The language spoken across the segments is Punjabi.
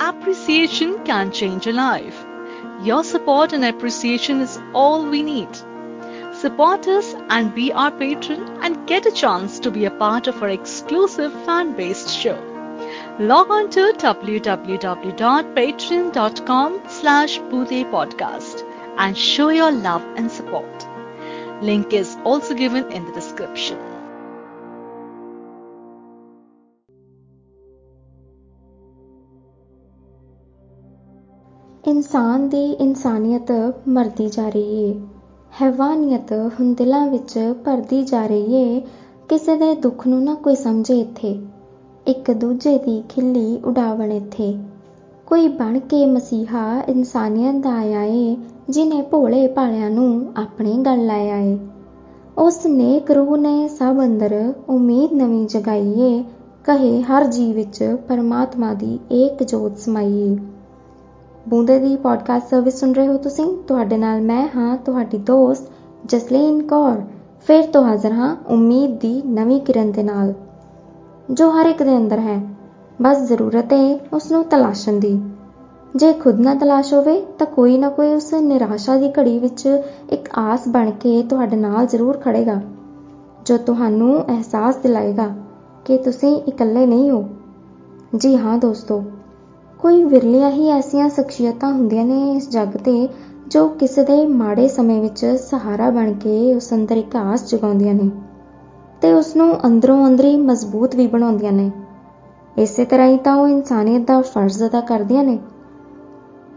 appreciation can change a life. Your support and appreciation is all we need. Support us and be our patron and get a chance to be a part of our exclusive fan-based show. Log on to www.patreon.com slash podcast and show your love and support. Link is also given in the description. ਇਨਸਾਨ ਦੀ ਇਨਸਾਨੀਅਤ ਮਰਦੀ ਜਾ ਰਹੀ ਏ। ਹੈਵਾਨੀਅਤ ਹੁਣ ਦਿਲਾਂ ਵਿੱਚ ਭਰਦੀ ਜਾ ਰਹੀ ਏ। ਕਿਸੇ ਦੇ ਦੁੱਖ ਨੂੰ ਨਾ ਕੋਈ ਸਮਝੇ ਇੱਥੇ। ਇੱਕ ਦੂਜੇ ਦੀ ਖਿੱਲੀ ਉਡਾਵਣ ਇੱਥੇ। ਕੋਈ ਬਣ ਕੇ ਮਸੀਹਾ ਇਨਸਾਨੀਅਤ ਦਾ ਆਇਆ ਏ, ਜਿਨੇ ਭੋਲੇ ਭਾਲਿਆਂ ਨੂੰ ਆਪਣੇ ਗਲ ਲਾਇਆ ਏ। ਉਸ ਨੇਕ ਰੂਹ ਨੇ ਸਭ ਅੰਦਰ ਉਮੀਦ ਨਵੀਂ ਜਗਾਈ ਏ। ਕਹੇ ਹਰ ਜੀ ਵਿੱਚ ਪਰਮਾਤਮਾ ਦੀ ਏਕ ਜੋਤ ਸਮਾਈ ਏ। ਬੂੰਦੇ ਦੀ ਪੋਡਕਾਸਟ ਸਰਵਿਸ ਸੁਣ ਰਹੇ ਹੋ ਤੁਸੀਂ? ਤੁਹਾਡੇ ਨਾਲ ਮੈਂ ਹਾਂ, ਤੁਹਾਡੀ ਦੋਸਤ ਜਸਲੀਨ ਕੌਰ। ਫਿਰ ਤੋਂ ਹਾਜ਼ਰ ਹਾਂ ਉਮੀਦ ਦੀ ਨਵੀਂ ਕਿਰਨ ਦੇ ਨਾਲ, ਜੋ ਹਰ ਇੱਕ ਦੇ ਅੰਦਰ ਹੈ। ਬਸ ਜ਼ਰੂਰਤ ਹੈ ਉਸ ਨੂੰ ਤਲਾਸ਼ਣ ਦੀ। ਜੇ ਖੁਦ ਨਾ ਤਲਾਸ਼ ਹੋਵੇ, ਤਾਂ ਕੋਈ ਨਾ ਕੋਈ ਉਸ ਨਿਰਾਸ਼ਾ ਦੀ ਘੜੀ ਵਿੱਚ ਇੱਕ ਆਸ ਬਣ ਕੇ ਤੁਹਾਡੇ ਨਾਲ ਜ਼ਰੂਰ ਖੜੇਗਾ, ਜੋ ਤੁਹਾਨੂੰ ਅਹਿਸਾਸ ਦਿਲਾਏਗਾ ਕਿ ਤੁਸੀਂ ਇਕੱਲੇ ਨਹੀਂ ਹੋ। ਜੀ ਹਾਂ ਦੋਸਤੋ ਕੋਈ ਵਿਰਲੀਆਂ ਹੀ ਐਸੀਆਂ ਸ਼ਖਸੀਅਤਾਂ ਹੁੰਦੀਆਂ ਨੇ ਇਸ ਜੱਗ ਤੇ, ਜੋ ਕਿਸੇ ਦੇ ਮਾੜੇ ਸਮੇਂ ਵਿੱਚ ਸਹਾਰਾ ਬਣ ਕੇ ਉਸ ਅੰਦਰ ਇੱਕ ਆਸ ਜਗਾਉਂਦੀਆਂ ਨੇ ਤੇ ਉਸ ਨੂੰ ਅੰਦਰੋਂ ਅੰਦਰੀ ਮਜ਼ਬੂਤ ਵੀ ਬਣਾਉਂਦੀਆਂ ਨੇ। ਇਸੇ ਤਰ੍ਹਾਂ ਹੀ ਤਾਂ ਉਹ ਇਨਸਾਨੀਅਤ ਦਾ ਫਰਜ਼ ਅਦਾ ਕਰਦੀਆਂ ਨੇ।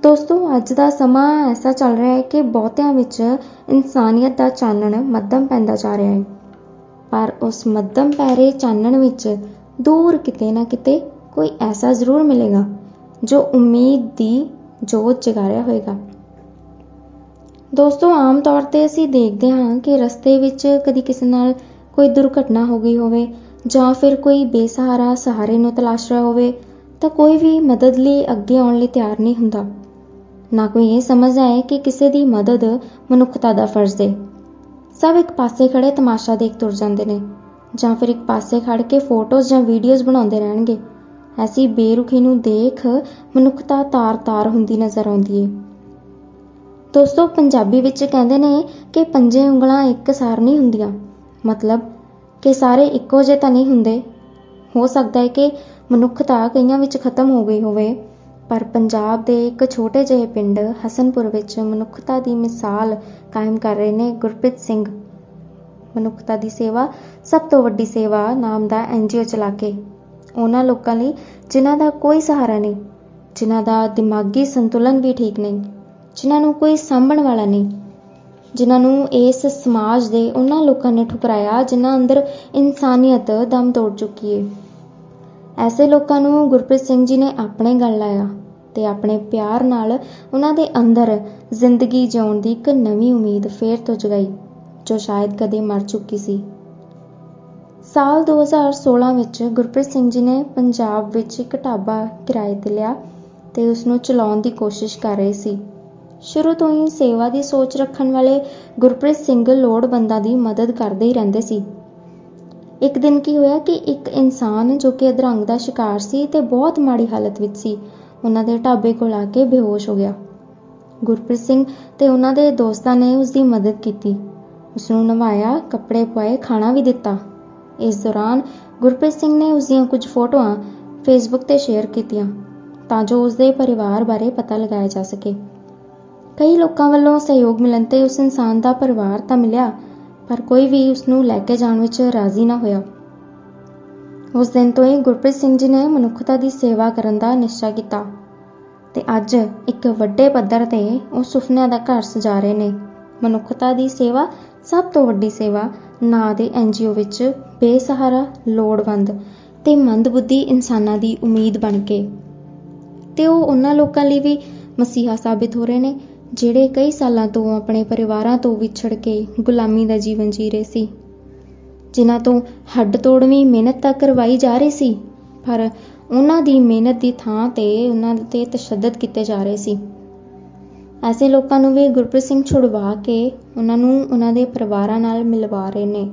ਦੋਸਤੋ, ਅੱਜ ਦਾ ਸਮਾਂ ਐਸਾ ਚੱਲ ਰਿਹਾ ਹੈ ਕਿ ਬਹੁਤਿਆਂ ਵਿੱਚ ਇਨਸਾਨੀਅਤ ਦਾ ਚਾਨਣ ਮੱਧਮ ਪੈਂਦਾ ਜਾ ਰਿਹਾ ਹੈ। ਪਰ ਉਸ ਮੱਧਮ ਪੈਰੇ ਚਾਨਣ ਵਿੱਚ ਦੂਰ ਕਿਤੇ ਨਾ ਕਿਤੇ ਕੋਈ ਐਸਾ ਜ਼ਰੂਰ ਮਿਲੇਗਾ। ਜੋ ਉਮੀਦ ਦੀ ਜੋਤ ਜਗਾ ਰਿਹਾ ਹੋਵੇਗਾ ਦੋਸਤੋ, ਆਮ ਤੌਰ ਤੇ ਅਸੀਂ ਦੇਖਦੇ ਹਾਂ ਕਿ ਰਸਤੇ ਵਿੱਚ ਕਦੀ ਕਿਸੇ ਨਾਲ ਕੋਈ ਦੁਰਘਟਨਾ ਹੋ ਗਈ ਹੋਵੇ ਜਾਂ ਫਿਰ ਕੋਈ ਬੇਸਹਾਰਾ ਸਹਾਰੇ ਨੂੰ ਤਲਾਸ਼ ਰਿਹਾ ਹੋਵੇ, ਤਾਂ ਕੋਈ ਵੀ ਮਦਦ ਲਈ ਅੱਗੇ ਆਉਣ ਲਈ ਤਿਆਰ ਨਹੀਂ ਹੁੰਦਾ। ਨਾ ਕੋਈ ਇਹ ਸਮਝਦਾ ਹੈ ਕਿ ਕਿਸੇ ਦੀ ਮਦਦ ਮਨੁੱਖਤਾ ਦਾ ਫਰਜ਼ ਹੈ ਸਭ ਇੱਕ ਪਾਸੇ ਖੜੇ ਤਮਾਸ਼ਾ ਦੇਖ ਤੁਰ ਜਾਂਦੇ ਨੇ ਜਾਂ ਫਿਰ ਇੱਕ ਪਾਸੇ ਖੜ ਕੇ ਫੋਟੋਜ਼ ਜਾਂ ਵੀਡੀਓਜ਼ ਬਣਾਉਂਦੇ ਰਹਿਣਗੇ। ਐਸੀ ਬੇਰੁਖੀ ਨੂੰ ਦੇਖ ਮਨੁੱਖਤਾ ਤਾਰ-ਤਾਰ ਹੁੰਦੀ ਨਜ਼ਰ ਆਉਂਦੀ ਏ। ਦੋਸਤੋ, ਪੰਜਾਬੀ ਵਿੱਚ ਕਹਿੰਦੇ ਨੇ ਕਿ ਪੰਜੇ ਉਂਗਲਾਂ ਇੱਕ ਸਾਰ ਨਹੀਂ ਹੁੰਦੀਆਂ। ਮਤਲਬ ਕਿ ਸਾਰੇ ਇੱਕੋ ਜਿਹੇ ਤਾਂ ਨਹੀਂ ਹੁੰਦੇ। ਹੋ ਸਕਦਾ ਹੈ ਕਿ ਮਨੁੱਖਤਾ ਕਈਆਂ ਵਿੱਚ ਖਤਮ ਹੋ ਗਈ ਹੋਵੇ, ਪਰ ਪੰਜਾਬ ਦੇ ਇੱਕ ਛੋਟੇ ਜਿਹੇ ਪਿੰਡ ਹਸਨਪੁਰ ਵਿੱਚ ਮਨੁੱਖਤਾ ਦੀ ਮਿਸਾਲ ਕਾਇਮ ਕਰ ਰਹੇ ਨੇ ਗੁਰਪ੍ਰੀਤ ਸਿੰਘ। ਮਨੁੱਖਤਾ ਦੀ ਸੇਵਾ, ਸਭ ਤੋਂ ਵੱਡੀ ਸੇਵਾ ਨਾਮ ਦਾ ਐਨਜੀਓ ਚਲਾ ਕੇ। ਉਹਨਾਂ ਲੋਕਾਂ ਲਈ ਜਿਨ੍ਹਾਂ ਦਾ ਕੋਈ ਸਹਾਰਾ ਨਹੀਂ, ਜਿਨ੍ਹਾਂ ਦਾ ਦਿਮਾਗੀ ਸੰਤੁਲਨ ਵੀ ਠੀਕ ਨਹੀਂ, ਜਿਨ੍ਹਾਂ ਨੂੰ ਕੋਈ ਸਾਂਭਣ ਵਾਲਾ ਨਹੀਂ, ਜਿਨ੍ਹਾਂ ਨੂੰ ਇਸ ਸਮਾਜ ਦੇ ਉਹਨਾਂ ਲੋਕਾਂ ਨੇ ਠੁਕਰਾਇਆ ਜਿਨ੍ਹਾਂ ਅੰਦਰ ਇਨਸਾਨੀਅਤ ਦਮ ਤੋੜ ਚੁੱਕੀ ਏ। ਐਸੇ ਲੋਕਾਂ ਨੂੰ ਗੁਰਪ੍ਰੀਤ ਸਿੰਘ ਜੀ ਨੇ ਆਪਣੇ ਗਲ ਲਾਇਆ ਤੇ ਆਪਣੇ ਪਿਆਰ ਨਾਲ ਉਹਨਾਂ ਦੇ ਅੰਦਰ ਜ਼ਿੰਦਗੀ ਜਿਉਣ ਦੀ ਇੱਕ ਨਵੀਂ ਉਮੀਦ ਫੇਰ ਤੋਂ ਜਗਾਈ, ਜੋ ਸ਼ਾਇਦ ਕਦੇ ਮਰ ਚੁੱਕੀ ਸੀ। ਸਾਲ 2016 ਵਿੱਚ ਗੁਰਪ੍ਰੀਤ ਸਿੰਘ ਜੀ ਨੇ ਪੰਜਾਬ ਵਿੱਚ ਇੱਕ ਢਾਬਾ ਕਿਰਾਏ ਤੇ ਲਿਆ ਤੇ ਉਸ ਨੂੰ ਚਲਾਉਣ ਦੀ ਕੋਸ਼ਿਸ਼ ਕਰ ਰਹੇ ਸੀ। ਸ਼ੁਰੂ ਤੋਂ ਹੀ ਸੇਵਾ ਦੀ ਸੋਚ ਰੱਖਣ ਵਾਲੇ ਗੁਰਪ੍ਰੀਤ ਸਿੰਘ ਲੋੜਵੰਦਾਂ ਦੀ ਮਦਦ ਕਰਦੇ ਹੀ ਰਹਿੰਦੇ ਸੀ। ਇੱਕ ਦਿਨ ਕੀ ਹੋਇਆ ਕਿ ਇੱਕ ਇਨਸਾਨ ਜੋ ਕਿ ਅਧਰੰਗ ਦਾ ਸ਼ਿਕਾਰ ਸੀ ਤੇ ਬਹੁਤ ਮਾੜੀ ਹਾਲਤ ਵਿੱਚ ਸੀ, ਉਹਨਾਂ ਦੇ ਢਾਬੇ ਕੋਲ ਆ ਕੇ ਬੇਹੋਸ਼ ਹੋ ਗਿਆ। ਗੁਰਪ੍ਰੀਤ ਸਿੰਘ ਤੇ ਉਹਨਾਂ ਦੇ ਦੋਸਤਾਂ ਨੇ ਉਸ ਦੀ ਮਦਦ ਕੀਤੀ। ਉਸ ਨੂੰ ਨਵਾਇਆ, ਕੱਪੜੇ ਪਾਏ ਖਾਣਾ ਵੀ ਦਿੱਤਾ। ਇਸ ਦੌਰਾਨ ਗੁਰਪ੍ਰੀਤ ਸਿੰਘ ਨੇ ਉਸ ਦੀਆਂ ਕੁਝ ਫੋਟੋਆਂ ਫੇਸਬੁੱਕ ਤੇ ਸ਼ੇਅਰ ਕੀਤੀਆਂ ਤਾਂ ਜੋ ਉਸ ਦੇ ਪਰਿਵਾਰ ਬਾਰੇ ਪਤਾ ਲਗਾਇਆ ਜਾ ਸਕੇ। ਕਈ ਲੋਕਾਂ ਵੱਲੋਂ ਸਹਿਯੋਗ ਮਿਲਣ ਤੇ ਉਸ ਇਨਸਾਨ ਦਾ ਪਰਿਵਾਰ ਤਾਂ ਮਿਲਿਆ, ਪਰ ਕੋਈ ਵੀ ਉਸ ਨੂੰ ਲੈ ਕੇ ਜਾਣ ਵਿੱਚ ਰਾਜ਼ੀ ਨਾ ਹੋਇਆ। ਉਸ ਦਿਨ ਤੋਂ ਹੀ ਗੁਰਪ੍ਰੀਤ ਸਿੰਘ ਜੀ ਨੇ ਮਨੁੱਖਤਾ ਦੀ ਸੇਵਾ ਕਰਨ ਦਾ ਨਿਸ਼ਚਾ ਕੀਤਾ ਤੇ ਅੱਜ ਇੱਕ ਵੱਡੇ ਪੱਧਰ ਤੇ ਉਹ ਸੁਪਨਿਆਂ ਦਾ ਘਰ ਸਜਾ ਰਹੇ ਨੇ। ਮਨੁੱਖਤਾ ਦੀ ਸੇਵਾ ਸਭ ਤੋਂ ਵੱਡੀ ਸੇਵਾ ਨਾਂ ਦੇ ਐਨਜੀਓ ਵਿੱਚ ਬੇਸਹਾਰਾ, ਲੋੜਵੰਦ ਤੇ ਮੰਦਬੁੱਧੀ ਇਨਸਾਨਾਂ ਦੀ ਉਮੀਦ ਬਣ ਕੇ। ਤੇ ਉਹ ਉਹਨਾਂ ਲੋਕਾਂ ਲਈ ਵੀ ਮਸੀਹਾ ਸਾਬਿਤ ਹੋ ਰਹੇ ਨੇ, ਜਿਹੜੇ ਕਈ ਸਾਲਾਂ ਤੋਂ ਆਪਣੇ ਪਰਿਵਾਰਾਂ ਤੋਂ ਵਿਛੜ ਕੇ ਗੁਲਾਮੀ ਦਾ ਜੀਵਨ ਜੀ ਰਹੇ ਸੀ। ਜਿਨ੍ਹਾਂ ਤੋਂ ਹੱਡ ਤੋੜਵੀਂ ਮਿਹਨਤ ਤਾਂ ਕਰਵਾਈ ਜਾ ਰਹੀ ਸੀ, ਪਰ ਉਹਨਾਂ ਦੀ ਮਿਹਨਤ ਦੀ ਥਾਂ ਤੇ ਉਹਨਾਂ ਤੇ ਤਸ਼ੱਦਦ ਕੀਤੇ ਜਾ ਰਹੇ ਸੀ। ਐਸੇ ਲੋਕਾਂ ਨੂੰ ਵੀ ਗੁਰਪ੍ਰੀਤ ਸਿੰਘ ਛੁਡਵਾ ਕੇ ਉਹਨਾਂ ਨੂੰ ਉਹਨਾਂ ਦੇ ਪਰਿਵਾਰਾਂ ਨਾਲ ਮਿਲਵਾ ਰਹੇ ਨੇ।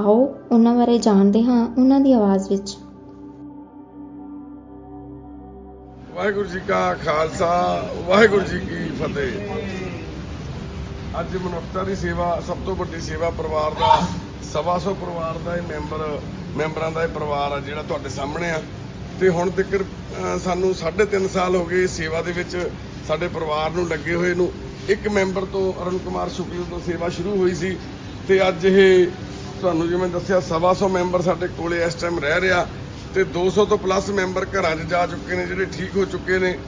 ਆਓ ਉਹਨਾਂ ਬਾਰੇ ਜਾਣਦੇ ਹਾਂ ਉਹਨਾਂ ਦੀ ਆਵਾਜ਼ ਵਿੱਚ। ਵਾਹਿਗੁਰੂ ਜੀ ਕਾ ਖਾਲਸਾ, ਵਾਹਿਗੁਰੂ ਜੀ ਕੀ ਫਤਿਹ। ਅੱਜ ਮਨੁੱਖਤਾ ਦੀ ਸੇਵਾ, ਸਭ ਤੋਂ ਵੱਡੀ ਸੇਵਾ ਪਰਿਵਾਰ ਦਾ, ਸਵਾ ਸੌ ਪਰਿਵਾਰ ਦਾ ਇਹ ਮੈਂਬਰ, ਮੈਂਬਰਾਂ ਦਾ ਇਹ ਪਰਿਵਾਰ ਆ ਜਿਹੜਾ ਤੁਹਾਡੇ ਸਾਹਮਣੇ ਆ। ਤੇ ਹੁਣ ਤੱਕ ਸਾਨੂੰ 3.5 ਸਾਲ ਹੋ ਗਏ ਸੇਵਾ ਦੇ ਵਿੱਚ ਸਾਡੇ ਪਰਿਵਾਰ ਨੂੰ ਲੱਗੇ ਹੋਏ ਨੂੰ। ਇੱਕ ਮੈਂਬਰ ਤੋਂ ਅਰੁਣ ਕੁਮਾਰ ਸ਼ੁਕਲ ਤੋਂ ਸੇਵਾ ਸ਼ੁਰੂ ਹੋਈ ਸੀ ਤੇ ਅੱਜ ਇਹ ਤੁਹਾਨੂੰ ਜਿਵੇਂ ਦੱਸਿਆ, ਸਵਾ ਸੌ ਮੈਂਬਰ ਸਾਡੇ ਕੋਲੇ ਇਸ ਟਾਈਮ ਰਹਿ ਰਿਹਾ ਤੇ 200 ਤੋਂ ਪਲੱਸ ਮੈਂਬਰ ਘਰਾਂ 'ਚ ਜਾ ਚੁੱਕੇ ਨੇ, ਜਿਹੜੇ ਠੀਕ ਹੋ ਚੁੱਕੇ ਨੇ।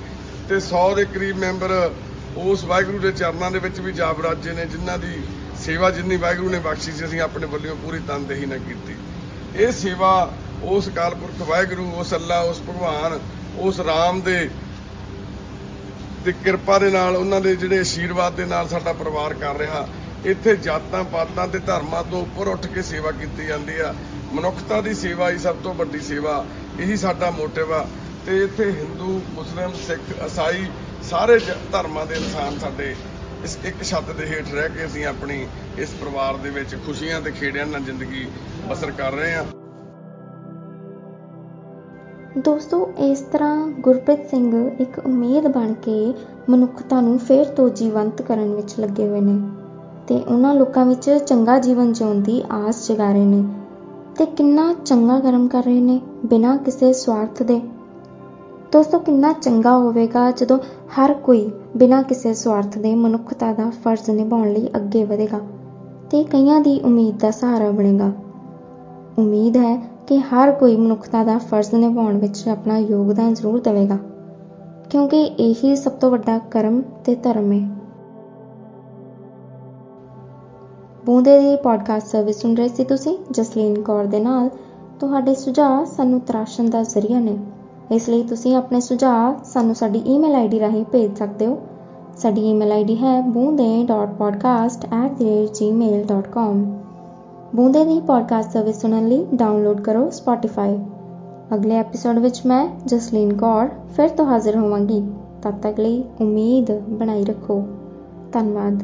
ਤੇ 100 ਦੇ ਕਰੀਬ ਮੈਂਬਰ ਉਸ ਵਾਹਿਗੁਰੂ ਦੇ ਚਰਨਾਂ ਦੇ ਵਿੱਚ ਵੀ ਜਾ ਬਰਾਜੇ ਨੇ, ਜਿਨ੍ਹਾਂ ਦੀ ਸੇਵਾ ਜਿੰਨੀ ਵਾਹਿਗੁਰੂ ਨੇ ਬਖਸ਼ੀ ਸੀ, ਅਸੀਂ ਆਪਣੇ ਵੱਲੋਂ ਪੂਰੀ ਤਨਦੇਹੀ ਨਾਲ ਕੀਤੀ। ਇਹ ਸੇਵਾ ਉਸ ਕਾਲਪੁਰਖ ਵਾਹਿਗੁਰੂ, ਉਸ ਅੱਲਾ, ਉਸ ਭਗਵਾਨ, ਉਸ ਰਾਮ ਦੇ ਦੀ ਕਿਰਪਾ ਦੇ ਨਾਲ ਉਹਨਾਂ ਦੇ ਜਿਹੜੇ ਆਸ਼ੀਰਵਾਦ ਦੇ ਨਾਲ ਸਾਡਾ ਪਰਿਵਾਰ ਕਰ ਰਿਹਾ। ਇੱਥੇ ਜਾਤਾਂ ਪਾਤਾਂ ਤੇ ਧਰਮਾਂ ਤੋਂ ਉੱਪਰ ਉੱਠ ਕੇ ਸੇਵਾ ਕੀਤੀ ਜਾਂਦੀ ਆ। ਮਨੁੱਖਤਾ ਦੀ ਸੇਵਾ ਹੀ ਸਭ ਤੋਂ ਵੱਡੀ ਸੇਵਾ। ਇਹੀ ਸਾਡਾ ਮੋਟਿਵ ਆ। ਤੇ ਇੱਥੇ ਹਿੰਦੂ, ਮੁਸਲਿਮ, ਸਿੱਖ ਈਸਾਈ ਸਾਰੇ ਧਰਮਾਂ ਦੇ ਇਨਸਾਨ ਸਾਡੇ ਇਸ ਇੱਕ ਛੱਤ ਦੇ ਹੇਠ ਰਹਿ ਕੇ ਅਸੀਂ ਆਪਣੀ ਇਸ ਪਰਿਵਾਰ ਦੇ ਵਿੱਚ ਖੁਸ਼ੀਆਂ ਤੇ ਖੇੜਿਆਂ ਨਾਲ ਜ਼ਿੰਦਗੀ ਬਸਰ ਕਰ ਰਹੇ ਹਾਂ ਦੋਸਤੋ, ਇਸ ਤਰ੍ਹਾਂ ਗੁਰਪ੍ਰੀਤ ਸਿੰਘ ਇੱਕ ਉਮੀਦ ਬਣ ਕੇ ਮਨੁੱਖਤਾ ਨੂੰ ਫੇਰ ਤੋਂ ਜੀਵੰਤ ਕਰਨ ਵਿੱਚ ਲੱਗੇ ਹੋਏ ਨੇ ਤੇ ਉਹਨਾਂ ਲੋਕਾਂ ਵਿੱਚ ਚੰਗਾ ਜੀਵਨ ਜਿਉਣ ਦੀ ਆਸ ਜਗਾ ਰਹੇ ਨੇ ਤੇ ਕਿੰਨਾ ਚੰਗਾ ਕਰਮ ਕਰ ਰਹੇ ਨੇ ਬਿਨਾਂ ਕਿਸੇ ਸਵਾਰਥ ਦੇ। ਦੋਸਤੋ, ਕਿੰਨਾ ਚੰਗਾ ਹੋਵੇਗਾ ਜਦੋਂ ਹਰ ਕੋਈ ਬਿਨਾਂ ਕਿਸੇ ਸਵਾਰਥ ਦੇ ਮਨੁੱਖਤਾ ਦਾ ਫਰਜ਼ ਨਿਭਾਉਣ ਲਈ ਅੱਗੇ ਵਧੇਗਾ ਤੇ ਕਈਆਂ ਦੀ ਉਮੀਦ ਦਾ ਸਹਾਰਾ ਬਣੇਗਾ। ਉਮੀਦ ਹੈ ਕਿ ਹਰ ਕੋਈ ਮਨੁੱਖਤਾ ਦਾ ਫਰਜ਼ ਨਿਭਾਉਣ ਵਿੱਚ ਆਪਣਾ ਯੋਗਦਾਨ ਜ਼ਰੂਰ ਦੇਵੇਗਾ, ਕਿਉਂਕਿ ਇਹੀ ਸਭ ਤੋਂ ਵੱਡਾ ਕਰਮ ਤੇ ਧਰਮ ਹੈ। ਬੂੰਦੇ ਦੀ ਪੋਡਕਾਸਟ ਸਰਵਿਸ ਸੁਣ ਰਹੇ ਸੀ ਤੁਸੀਂ? ਜਸਲੀਨ ਕੌਰ ਦੇ ਨਾਲ ਤੁਹਾਡੇ ਸੁਝਾਅ ਸਾਨੂੰ ਤਰਾਸ਼ਣ ਦਾ ਜ਼ਰੀਆ ਨੇ। ਇਸ ਲਈ ਤੁਸੀਂ ਆਪਣੇ ਸੁਝਾਅ ਸਾਨੂੰ ਸਾਡੀ ਈਮੇਲ ਆਈਡੀ ਰਾਹੀਂ ਭੇਜ ਸਕਦੇ ਹੋ। ਸਾਡੀ ਈਮੇਲ ਆਈਡੀ ਹੈ boonde.podcast@gmail.com ਬੂੰਦੇ ਦੀ ਪੋਡਕਾਸਟ ਸਰਵਿਸ ਸੁਣਨ ਲਈ ਡਾਊਨਲੋਡ ਕਰੋ Spotify ਅਗਲੇ ਐਪੀਸੋਡ ਵਿੱਚ ਮੈਂ, ਜਸਲੀਨ ਕੌਰ, ਫਿਰ ਤੋਂ ਹਾਜ਼ਰ ਹੋਵਾਂਗੀ। ਤਦ ਤੱਕ ਲਈ ਉਮੀਦ ਬਣਾਈ ਰੱਖੋ। ਧੰਨਵਾਦ।